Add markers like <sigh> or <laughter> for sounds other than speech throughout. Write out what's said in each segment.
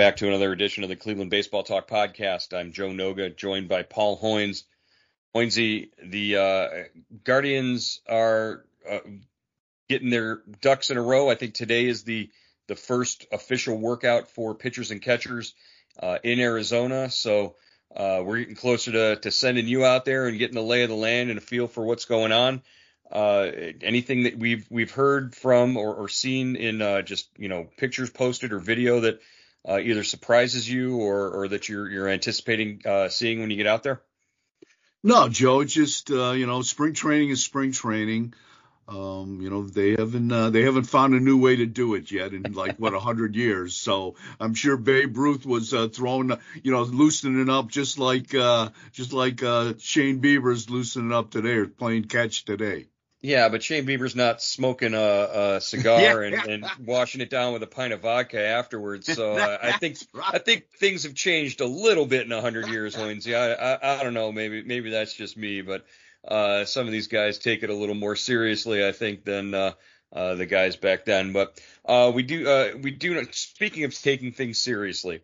Back to another edition of the Cleveland Baseball Talk podcast. I'm Joe Noga, joined by Paul Hoynes. Hoynesy, the uh, Guardians are uh, getting their ducks in a row. I think today is the the first official workout for pitchers and catchers uh, in Arizona. So uh, we're getting closer to, to sending you out there and getting the lay of the land and a feel for what's going on. Uh, anything that we've we've heard from or, or seen in uh, just you know pictures posted or video that uh, either surprises you or, or that you're you're anticipating uh, seeing when you get out there? No, Joe. Just uh, you know, spring training is spring training. Um, you know, they haven't uh, they haven't found a new way to do it yet in like what a <laughs> hundred years. So I'm sure Babe Ruth was uh, throwing, you know, loosening up just like uh, just like uh, Shane Bieber's loosening up today or playing catch today. Yeah, but Shane Bieber's not smoking a, a cigar yeah. and, and, washing it down with a pint of vodka afterwards. So uh, <laughs> I think right. I think things have changed a little bit in a hundred years, Lindsay. I, I I don't know, maybe maybe that's just me, but uh, some of these guys take it a little more seriously, I think, than uh, uh, the guys back then. But uh, we do uh, we do. Speaking of taking things seriously,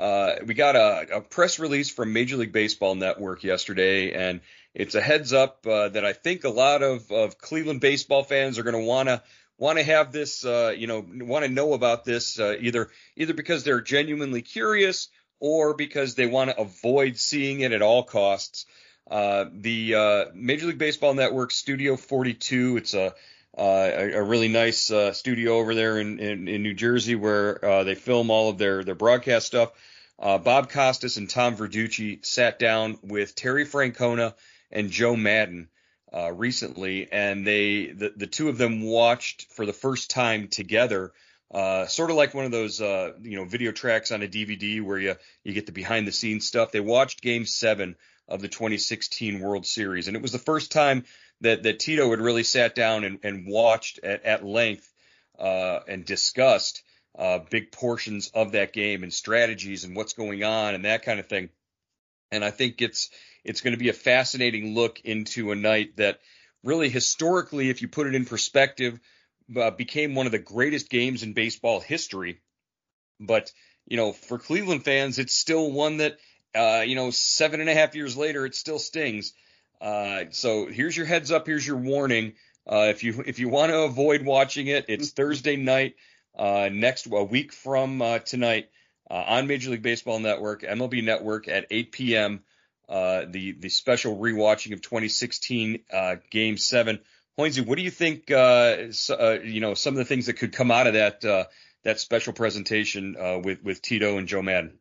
uh, we got a, a press release from Major League Baseball Network yesterday, and it's a heads up uh, that I think a lot of, of Cleveland baseball fans are going to want to want to have this, uh, you know, want to know about this uh, either either because they're genuinely curious or because they want to avoid seeing it at all costs. Uh, the uh, Major League Baseball Network Studio 42, it's a Uh, a, a really nice uh, studio over there in, in, in New Jersey where uh, they film all of their their broadcast stuff. Bob Costas and Tom Verducci sat down with Terry Francona and Joe Maddon uh, recently, and they the, the two of them watched for the first time together. Uh, sort of like one of those, uh, you know, video tracks on a DVD where you you get the behind the scenes stuff. They watched Game Seven of the 2016 World Series, and it was the first time that that Tito had really sat down and, and watched at, at length uh, and discussed uh, big portions of that game and strategies and what's going on and that kind of thing. And I think it's it's going to be a fascinating look into a night that really historically, if you put it in perspective, uh, became one of the greatest games in baseball history. But, you know, for Cleveland fans, it's still one that, uh, you know, seven and a half years later, it still stings. Uh, so here's your heads up. Here's your warning. Uh, if you if you want to avoid watching it, it's <laughs> Thursday night, uh, next a week from uh, tonight on Major League Baseball Network, MLB Network at 8 p.m. Uh, the the special rewatching of 2016 uh, Game Seven. Hoynesy, what do you think? Uh, uh, you know, some of the things that could come out of that uh, that special presentation with with Tito and Joe Maddon.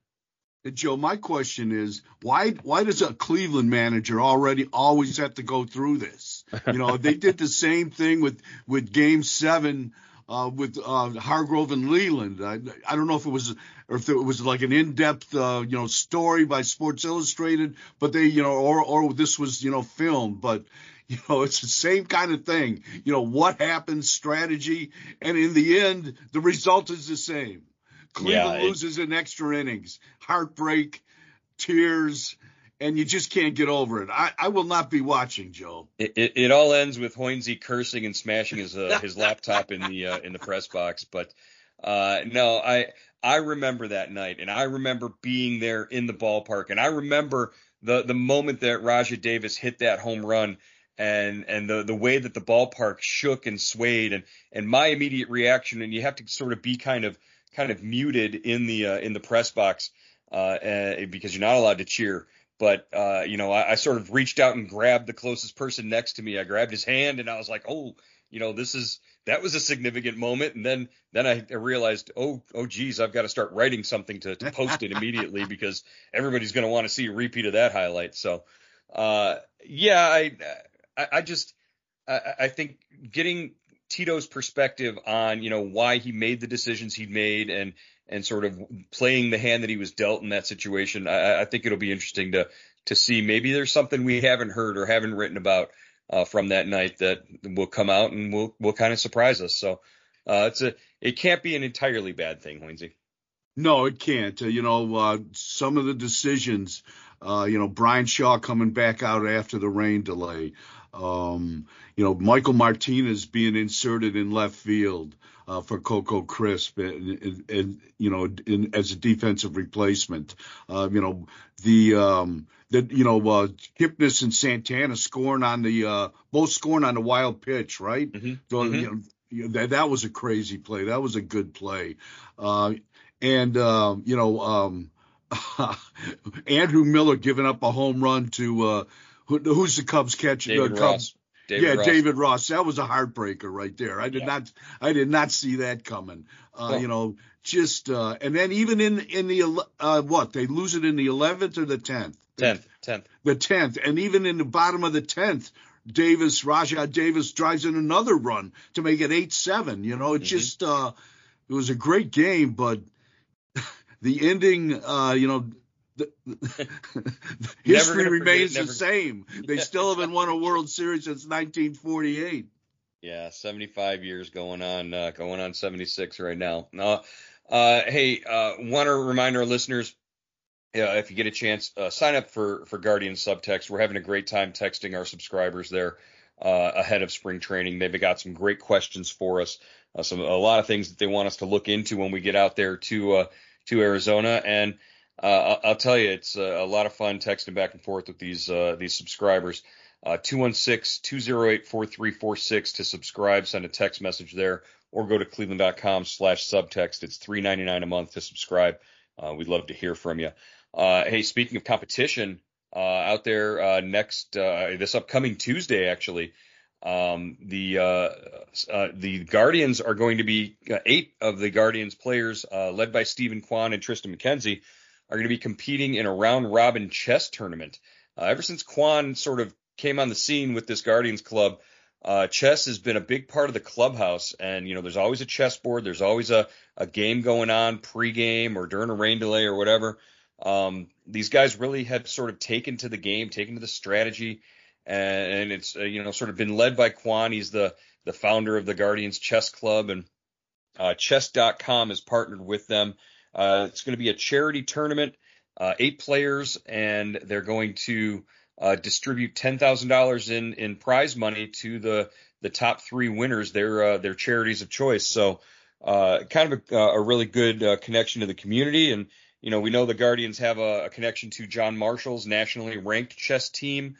Joe, my question is why why does a Cleveland manager already always have to go through this? You know, they did the same thing with with Game Seven uh, with uh, Hargrove and Leyland. I, I don't know if it was or if it was like an in-depth uh, you know story by Sports Illustrated, but they you know or or this was you know filmed, but you know it's the same kind of thing. You know what happens, strategy, and in the end the result is the same. Cleveland yeah, loses in extra innings, heartbreak, tears and you just can't get over it. I, I will not be watching, Joe. It, it, it all ends with Hoynesy cursing and smashing his uh, his laptop in the uh, in the press box. But uh, no, I I remember that night, and I remember being there in the ballpark, and I remember the the moment that Rajai Davis hit that home run. And and the the way that the ballpark shook and swayed and and my immediate reaction and you have to sort of be kind of kind of muted in the uh, in the press box uh, because you're not allowed to cheer but uh, you know, I, I, sort of reached out and grabbed the closest person next to me. I grabbed his hand and I was like, "Oh, you know, this is that was a significant moment." And then then I, I realized, "Oh, oh, geez, I've got to start writing something to, to post it immediately because everybody's going to want to see a repeat of that highlight." So, uh, yeah, I, I, I just I, I think getting Tito's perspective on you know why he made the decisions he made and and sort of playing the hand that he was dealt in that situation. I, I think it'll be interesting to to see. Maybe there's something we haven't heard or haven't written about uh, from that night that will come out and will will kind of surprise us. So uh, it's a it can't be an entirely bad thing, Hoynesy. No, it can't. Uh, you know, uh, some of the decisions, uh, you know, Bryan Shaw coming back out after the rain delay, Um, you know, Michael Martinez being inserted in left field uh, for Coco Crisp, and, and, and you know, in, as a defensive replacement. Uh, you know, the um, the you know uh, Kipnis and Santana scoring on the uh, both scoring on the wild pitch, right? Mm-hmm. So, mm-hmm. You know, that that was a crazy play. That was a good play. Uh, and um, you know, um, <laughs> Andrew Miller giving up a home run to uh, who, who's the Cubs catcher? David uh, Ross. David yeah, Ross. David Ross. That was a heartbreaker right there. I did Yeah. not, I did not see that coming. Uh, Well- you know, just uh, and then even in in the uh, what they lose it in the eleventh or the tenth. Tenth, tenth. The tenth, and even in the bottom of the tenth, Davis Rajai Davis drives in another run to make it eight seven. You know, it Mhm. just uh, it was a great game, but <laughs> the ending, uh, you know. The, <laughs> history gonna forget remains the same. They Yeah. still <laughs> haven't won a World Series since 1948. Yeah, 75 years going on, uh, going on 76 right now. Uh, uh, hey, uh, want to remind our listeners, uh, if you get a chance, uh, sign up for for Guardian Subtext. We're having a great time texting our subscribers there uh, ahead of spring training. They've got some great questions for us, uh, some a lot of things that they want us to look into when we get out there to uh, to Arizona. And uh, I'll, tell you, it's a lot of fun texting back and forth with these uh, these subscribers. Uh, 216-208-4346 to subscribe, send a text message there, or go to cleveland.com slash subtext. It's $3.99 a month to subscribe. Uh, we'd love to hear from you. Uh, hey, speaking of competition, uh, out there uh, next uh, this upcoming Tuesday, actually, um, the the Guardians are going to be eight of the Guardians players, led by Steven Kwan and Triston McKenzie, are going to be competing in a round robin chess tournament. Uh, ever since Kwan sort of came on the scene with this Guardians club, uh, chess has been a big part of the clubhouse. And, you know, there's always a chessboard, there's always a, a game going on pregame or during a rain delay or whatever. Um, these guys really have sort of taken to the game, taken to the strategy, and, it's, uh, you know, sort of been led by Kwan. He's the, the founder of the Guardians Chess Club, and uh, chess.com has partnered with them. Uh, it's going to be a charity tournament, uh, eight players, and they're going to uh, distribute ten thousand dollars in in prize money to the the top three winners. Their uh, their charities of choice. So uh, kind of a, a really good uh, connection to the community, and you know we know the Guardians have a, a connection to John Marshall's nationally ranked chess team.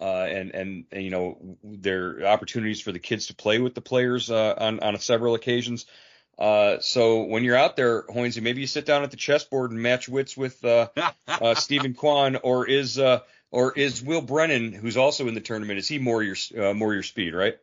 Uh, and, and and you know there are opportunities for the kids to play with the players uh, on on several occasions. Uh, so when you're out there, Hoynesy, maybe you sit down at the chessboard and match wits with uh, <laughs> uh, Steven Kwan, or is uh, or is Will Brennan, who's also in the tournament, is he more your uh, more your speed, right?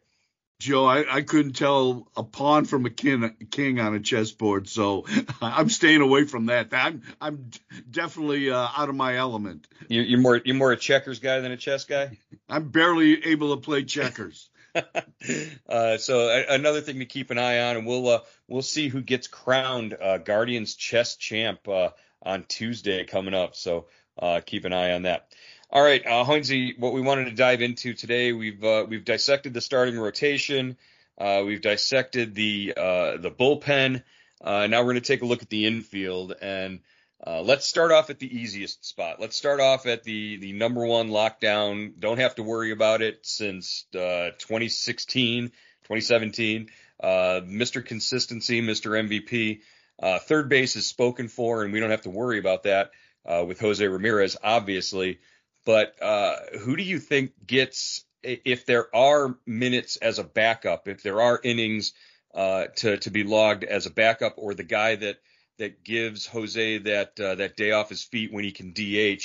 Joe, I, I couldn't tell a pawn from a king, king on a chessboard, so <laughs> I'm staying away from that. I'm I'm definitely uh, out of my element. You, you're more you're more a checkers guy than a chess guy. I'm barely able to play checkers. <laughs> uh, so a- another thing to keep an eye on, and we'll uh, we'll see who gets crowned uh, Guardians chess champ uh, on Tuesday coming up. So uh, keep an eye on that. All right, uh, what we wanted to dive into today, we've uh, we've dissected the starting rotation, we've dissected the the bullpen. Now we're going to take a look at the infield, and uh, let's start off at the easiest spot. Let's start off at the the number one lockdown. Don't have to worry about it since uh, 2016, 2017. Uh, Mr. Consistency, Mr. MVP. Uh, third base is spoken for, and we don't have to worry about that uh, with Jose Ramirez, obviously. But uh, who do you think gets, if there are minutes as a backup, if there are innings to to be logged as a backup, or the guy that that gives Jose that uh, that day off his feet when he can DH?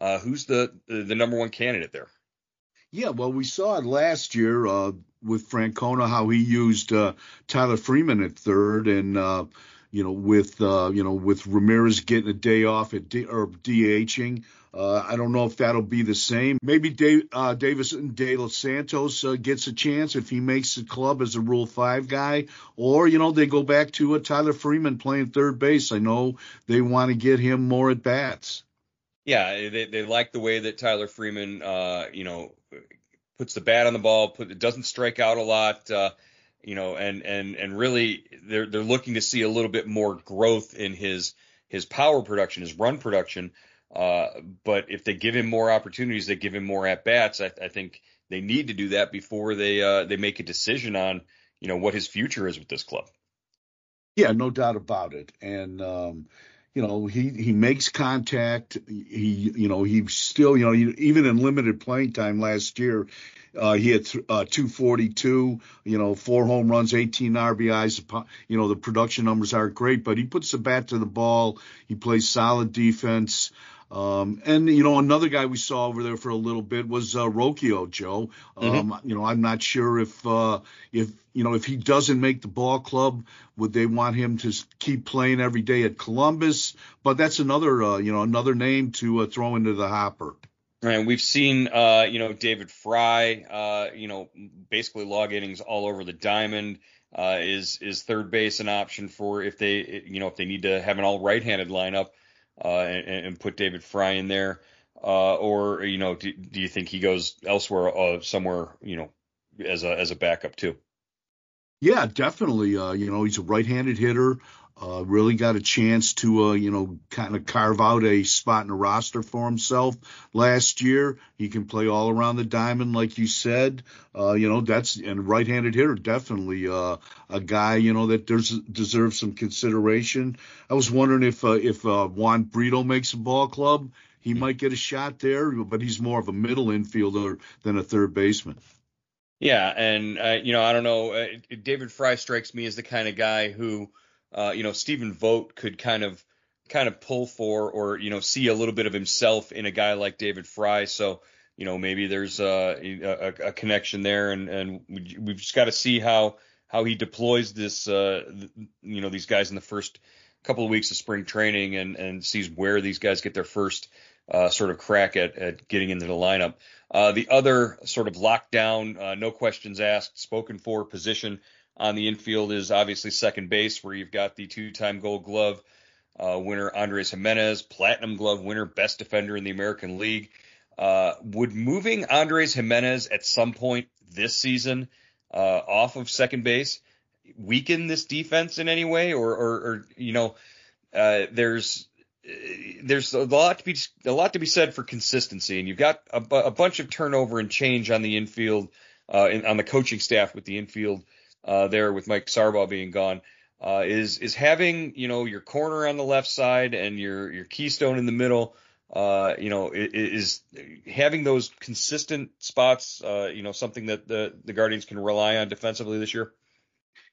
Uh, who's the, the number one candidate there? Yeah, well, we saw it last year uh, with Francona how he used uh, Tyler Freeman at third, and uh, you know with uh, you know with Ramirez getting a day off at D- or DHing. Uh, I don't know if that'll be the same. Maybe Dave, uh, Deyvison De Los Santos uh, gets a chance if he makes the club as a Rule Five guy, or you know they go back to a Tyler Freeman playing third base. I know they want to get him more at bats. Yeah, they they like the way that Tyler Freeman, uh, you know, puts the bat on the ball, put doesn't strike out a lot, uh, you know, and and and really they're they're looking to see a little bit more growth in his his power production, his run production. Uh, but if they give him more opportunities, they give him more at bats. I, I think they need to do that before they uh, they make a decision on you know what his future is with this club. Yeah, no doubt about it. And um, you know, he he makes contact. He you know he still you know even in limited playing time last year, uh, he had th- uh, 242. You know, four home runs, 18 RBIs. You know, the production numbers aren't great, but he puts the bat to the ball. He plays solid defense. Um, and you know, another guy we saw over there for a little bit was uh, Rocchio, Joe. Mm-hmm. Um, mm-hmm. You know, I'm not sure if uh, if you know if he doesn't make the ball club, would they want him to keep playing every day at Columbus? But that's another uh, you know another name to uh, throw into the hopper. And we've seen, uh, you know, David Fry, uh, you know, basically log innings all over the diamond. Uh, is is third base an option for if they, you know, if they need to have an all right-handed lineup? Uh, and, and, put David Fry in there, uh, or you know, do, do, you think he goes elsewhere, uh, somewhere, you know, as a as a backup too? Yeah, definitely. Uh, you know, he's a right-handed hitter. Uh, really got a chance to, uh, you know, kind of carve out a spot in the roster for himself last year. He can play all around the diamond, like you said. Uh, you know, that's and right-handed hitter, definitely uh, a guy, you know, that deserves some consideration. I was wondering if uh, if uh, Juan Brito makes a ball club, he might get a shot there, but he's more of a middle infielder than a third baseman. Yeah, and you know, I don't know. David Fry strikes me as the kind of guy who uh, you know, Stephen Vogt could kind of kind of pull for or you know see a little bit of himself in a guy like David Fry. So you know maybe there's a, a, a connection there, and and we've just got to see how how he deploys this uh, you know these guys in the first couple of weeks of spring training and and sees where these guys get their first uh, sort of crack at, at getting into the lineup. Uh, the other sort of lockdown, uh, no questions asked, spoken for position on the infield is obviously second base, where you've got the two-time Gold Glove uh, winner Andres Gimenez, Platinum Glove winner, best defender in the American League. Uh, would moving Andres Gimenez at some point this season uh, off of second base weaken this defense in any way, or, or, or you know, uh, there's there's a lot to be a lot to be said for consistency, and you've got a, a bunch of turnover and change on the infield, uh, on the coaching staff with the infield uh, there with Mike Sarbaugh being gone. Uh, is is having you know your corner on the left side and your your keystone in the middle. Uh, you know, is having those consistent spots. Uh, you know, something that the the Guardians can rely on defensively this year.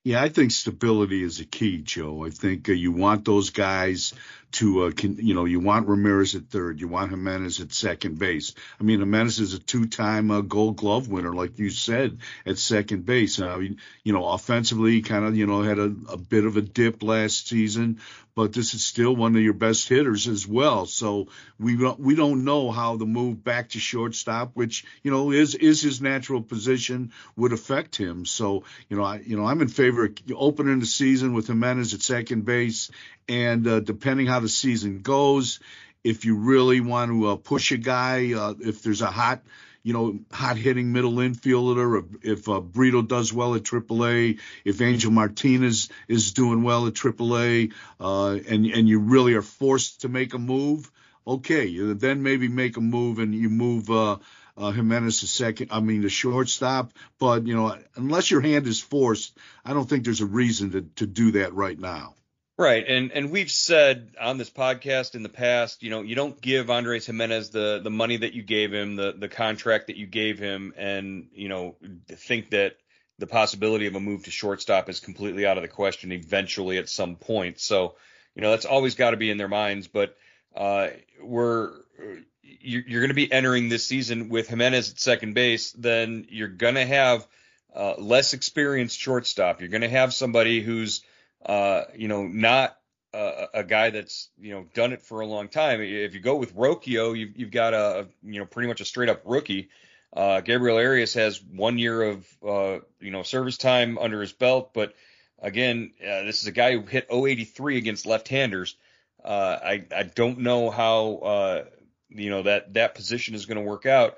Yeah, I think stability is a key, Joe. I think uh, you want those guys to, uh, can, you know, you want Ramirez at third, you want Gimenez at second base. I mean, Gimenez is a two-time uh, Gold Glove winner, like you said, at second base. I you know, offensively, kind of, you know, had a, a bit of a dip last season, but this is still one of your best hitters as well. So we don't we don't know how the move back to shortstop, which you know is is his natural position, would affect him. So you know I you know I'm in favor of opening the season with Gimenez at second base, and uh, depending how the season goes, if you really want to uh, push a guy, uh, if there's a hot you know, hot hitting middle infielder, if uh, Brito does well at AAA, if Angel Martinez is doing well at AAA, uh, and and you really are forced to make a move, okay, then maybe make a move and you move uh, uh, Gimenez to second. I mean, the shortstop. But you know, unless your hand is forced, I don't think there's a reason to to do that right now. Right, and and we've said on this podcast in the past, you know, you don't give Andres Gimenez the the money that you gave him, the the contract that you gave him, and you know, think that the possibility of a move to shortstop is completely out of the question eventually at some point. So, you know, that's always got to be in their minds. But uh, we're you're, you're going to be entering this season with Gimenez at second base, then you're going to have uh, less experienced shortstop. You're going to have somebody who's uh, you know, not a, a, guy that's you know done it for a long time. If you go with Rocchio, you've, you've got a you know pretty much a straight up rookie. Uh, Gabriel Arias has one year of uh, you know service time under his belt, but again, uh, this is a guy who hit 083 against left-handers. Uh, I I don't know how uh, you know that that position is going to work out,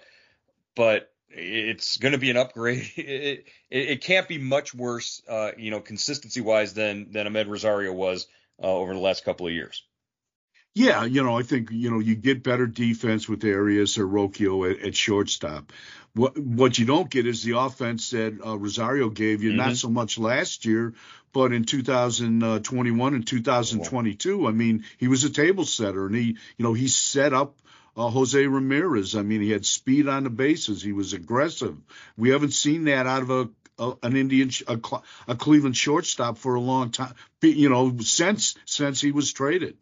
but it's going to be an upgrade. <laughs> It, it, it, can't be much worse, uh, you know, consistency wise than than Amed Rosario was uh, over the last couple of years. Yeah, you know, I think you know you get better defense with Arias or Rocchio at, at shortstop. What what you don't get is the offense that uh, Rosario gave you. Mm-hmm. Not so much last year, but in 2021 and 2022. I mean, he was a table setter, and he you know he set up uh, Jose Ramirez. I mean, he had speed on the bases. He was aggressive. We haven't seen that out of a, a an Indian a, a Cleveland shortstop for a long time. You know, since since he was traded.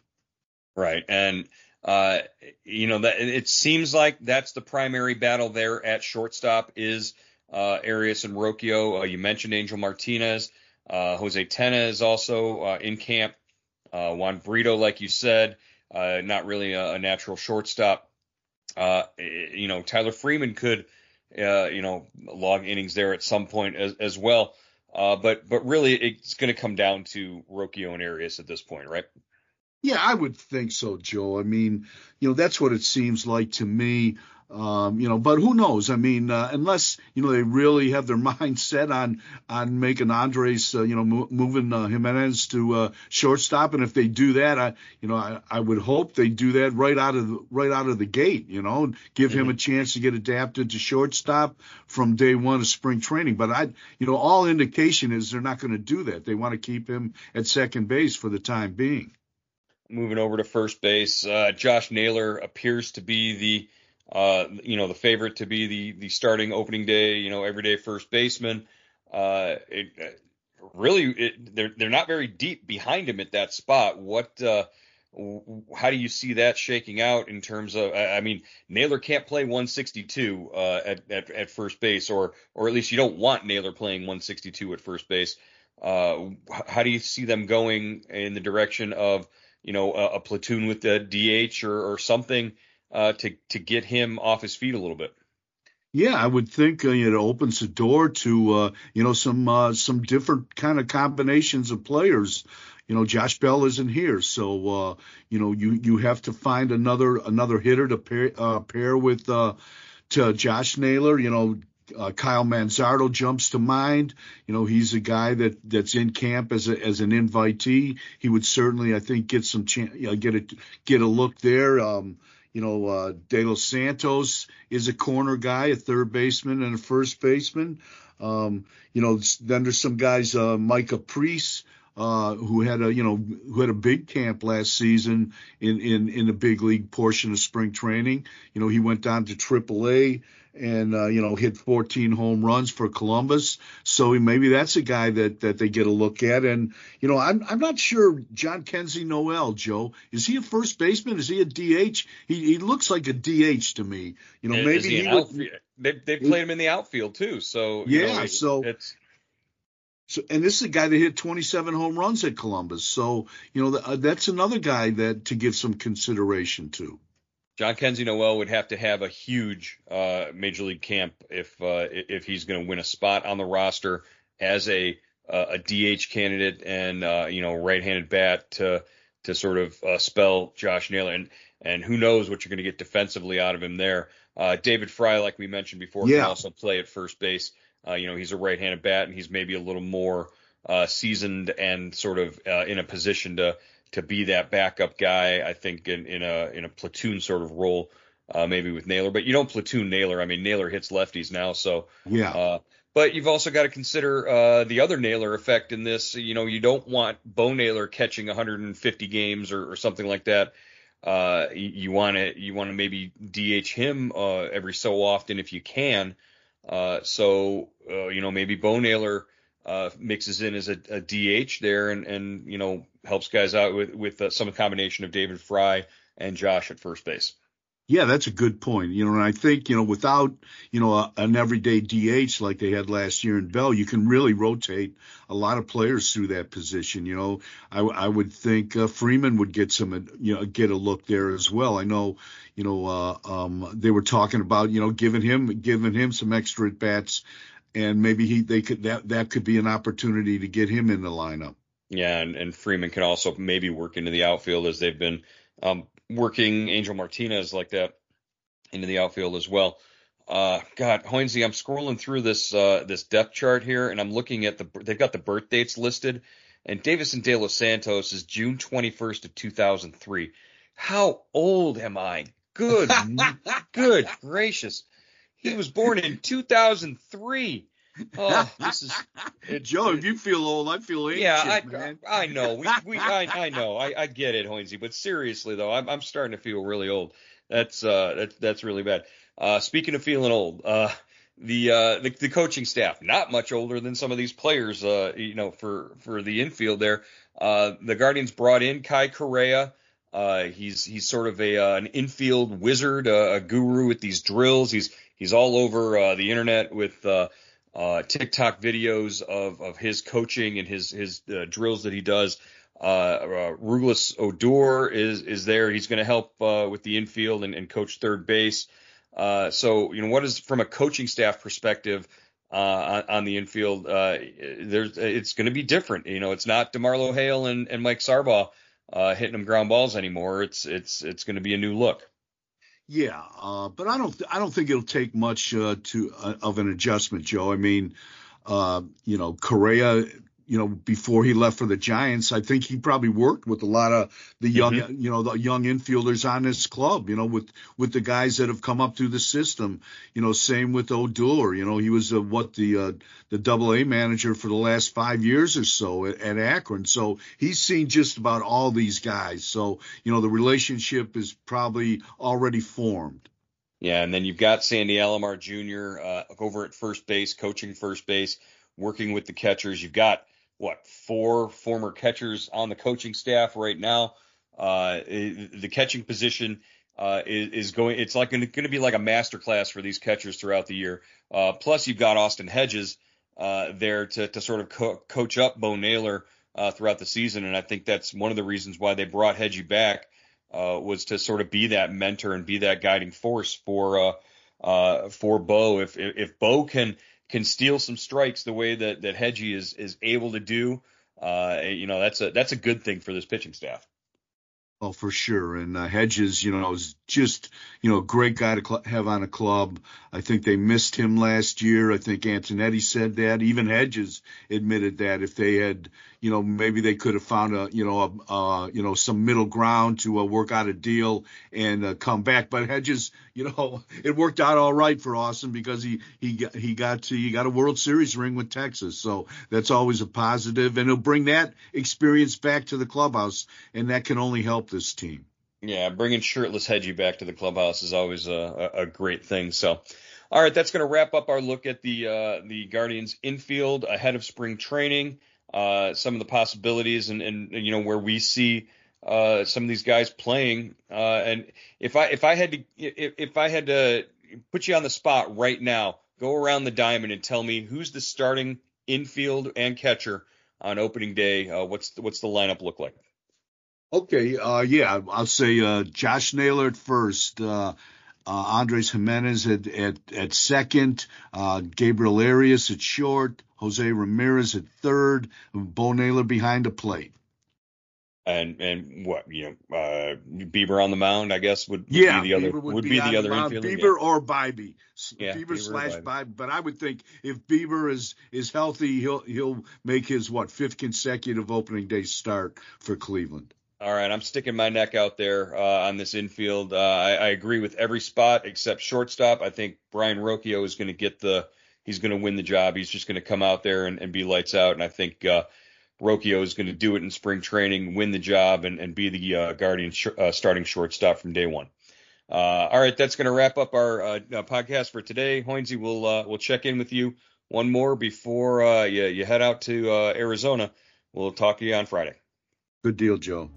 Right. And, uh, you know, that it seems like that's the primary battle there at shortstop is uh, Arias and Rocchio. Uh, you mentioned Angel Martinez. Uh, Jose Tena is also uh, in camp. Uh, Juan Brito, like you said, uh, not really a, a natural shortstop. Uh, you know, Tyler Freeman could, uh, you know, log innings there at some point as, as well. Uh, but but really, it's going to come down to Rocchio and Arias at this point, right? Yeah, I would think so, Joe. I mean, you know, that's what it seems like to me. Um, you know, but who knows? I mean, uh, unless you know they really have their <laughs> mind set on on making Andres, uh, you know, mo- moving uh, Gimenez to uh, shortstop, and if they do that, I, you know, I, I would hope they do that right out of the, right out of the gate, you know, and give mm-hmm. him a chance to get adapted to shortstop from day one of spring training. But I, you know, all indication is they're not going to do that. They want to keep him at second base for the time being moving over to first base. Uh, Josh Naylor appears to be the uh, you know the favorite to be the the starting opening day you know everyday first baseman. Uh, it, uh, really, it, they're they're not very deep behind him at that spot. What uh, how do you see that shaking out in terms of? I mean, Naylor can't play 162 uh, at, at at first base, or or at least you don't want Naylor playing 162 at first base. Uh, how do you see them going in the direction of you know, a, a platoon with the DH or, or something uh, to to get him off his feet a little bit. Yeah, I would think uh, it opens the door to uh, you know some uh, some different kind of combinations of players. You know, Josh Bell isn't here, so uh, you know you you have to find another another hitter to pair uh, pair with uh, to Josh Naylor. You know, uh, Kyle Manzardo jumps to mind. You know, he's a guy that that's in camp as a, as an invitee. He would certainly, I think, get some chance, you know, get a get a look there. Um, you know, uh, De Los Santos is a corner guy, a third baseman, and a first baseman. Um, you know, then there's some guys, uh, Micah Priest, uh, who had a you know who had a big camp last season in in in the big league portion of spring training. You know, he went down to AAA and uh, you know hit 14 home runs for Columbus. So maybe that's a guy that that they get a look at. And you know I'm I'm not sure Jhonkensy Noel Joe is he a first baseman? Is he a DH? He he looks like a DH to me. You know maybe he, he would, they they played him in the outfield too. So yeah, know, so it's. So, and this is a guy that hit 27 home runs at Columbus. So, you know, uh, that's another guy that to give some consideration to. Jhonkensy Noel would have to have a huge uh, major league camp if uh, if he's going to win a spot on the roster as a uh, a DH candidate and uh, you know right-handed bat to to sort of uh, spell Josh Naylor and and who knows what you're going to get defensively out of him there. Uh, David Fry, like we mentioned before, yeah. can also play at first base. You know he's a right-handed bat and he's maybe a little more seasoned and sort of in a position to to be that backup guy. I think in, in a in a platoon sort of role, uh, maybe with Naylor. But you don't platoon Naylor. I mean, Naylor hits lefties now, so yeah. Uh, but you've also got to consider uh, the other Naylor effect in this. You know, you don't want Bo Naylor catching 150 games or, or something like that. Uh, you want to you want to maybe DH him uh, every so often if you can. Uh, so uh, you know maybe Bo Naylor uh, mixes in as a, a, DH there and, and, you know, helps guys out with, with some combination of David Fry and Josh at first base. Yeah, that's a good point. You know, and I think, you know, without, you know, a, an everyday DH like they had last year in Bell, you can really rotate a lot of players through that position. You know, I, I would think uh, Freeman would get some, you know, get a look there as well. I know, you know, uh, um, they were talking about, you know, giving him, giving him some extra at bats and maybe he they could that that could be an opportunity to get him in the lineup. Yeah, and, and Freeman can also maybe work into the outfield as they've been um, working Angel Martinez like that into the outfield as well. Uh, God, Hoynesy, I'm scrolling through this uh, this depth chart here, and I'm looking at the they've got the birth dates listed, and Deyvison De Los Santos is June 21st of 2003. how old am I? Good, <laughs> good gracious. He was born in 2003. Oh, <laughs> this is it, Joe. If you feel old, I feel ancient, yeah. I, man. I know. We, we I, <laughs> I know. I, I get it, Hoynesy. But seriously though, I'm I'm starting to feel really old. That's uh that's that's really bad. Uh, speaking of feeling old, uh, the, uh, the the coaching staff not much older than some of these players. Uh, you know, for for the infield there, uh, the Guardians brought in Kai Correa. Uh, he's he's sort of a uh, an infield wizard, uh, a guru with these drills. He's he's all over uh, the internet with uh, uh, TikTok videos of of his coaching and his his uh, drills that he does. Uh, uh, Odor is is there. He's going to help uh, with the infield and, and coach third base. Uh, so you know what is from a coaching staff perspective uh, on, on the infield? There's it's going to be different. You know, it's not DeMarlo Hale and, and Mike Sarbaugh hitting them ground balls anymore. It's it's it's going to be a new look. Yeah, uh, but I don't I don't think it'll take much uh, to uh, of an adjustment, Joe. I mean, uh, you know, Correa you know, before he left for the Giants, I think he probably worked with a lot of the young, mm-hmm. you know, the young infielders on this club, you know, with with the guys that have come up through the system. You know, same with Odor. You know, he was uh, what the uh, the Double A manager for the last five years or so at, at Akron. So he's seen just about all these guys. So you know, the relationship is probably already formed. Yeah, and then you've got Sandy Alomar Jr. Uh, over at first base, coaching first base, working with the catchers. You've got what four former catchers on the coaching staff right now. Uh, the catching position uh, is, is, going. It's like going to be like a master class for these catchers throughout the year. Uh, plus, you've got Austin Hedges uh, there to to sort of co- coach up Bo Naylor uh, throughout the season, and I think that's one of the reasons why they brought Hedgie back uh, was to sort of be that mentor and be that guiding force for for Bo. If if Bo can can steal some strikes the way that that Hedgie is is able to do, uh, you know that's a that's a good thing for this pitching staff. Oh, for sure. And uh, Hedges, you know, is just, you know, a great guy to cl- have on a club. I think they missed him last year. I think Antonetti said that. Even Hedges admitted that if they had, you know, maybe they could have found a, you know, a, uh, you know, some middle ground to uh, work out a deal and uh, come back. But Hedges, you know, <laughs> it worked out all right for Austin because he he got, he got to he got a World Series ring with Texas, so that's always a positive, and he'll bring that experience back to the clubhouse, and that can only help this team. Yeah, bringing shirtless Hedgie back to the clubhouse is always a, a, great thing. So. All right, that's going to wrap up our look at the uh, the Guardians infield ahead of spring training uh, some of the possibilities and, and you know where we see uh, some of these guys playing. Uh, and if I if I had to if, if I had to put you on the spot right now, go around the diamond and tell me who's the starting infield and catcher on opening day. Uh, what's the, what's the lineup look like? Okay, uh, yeah, I'll say uh, Josh Naylor at first. Uh, uh, Andres Gimenez at, at, at second, uh, Gabriel Arias at short, Jose Ramirez at third, Bo Naylor behind the plate. And and what you know, uh, Bieber on the mound, I guess would, would yeah, be the other Bieber would, would be the, other infielder. Bieber yeah. or Bibee, yeah, Bieber, Bieber slash Bibee. But I would think if Bieber is is healthy, he'll he'll make his what fifth consecutive opening day start for Cleveland. All right, I'm sticking my neck out there uh, on this infield. Uh, I, I, agree with every spot except shortstop. I think Brayan Rocchio is going to get the. He's going to win the job. He's just going to come out there and, and, be lights out. And I think uh, Rocchio is going to do it in spring training, win the job, and, and be the uh, Guardian sh- uh, starting shortstop from day one. Uh, all right, that's going to wrap up our uh, podcast for today. Hoynesy, we'll we'll check in with you one more before you, you head out to Arizona. We'll talk to you on Friday. Good deal, Joe.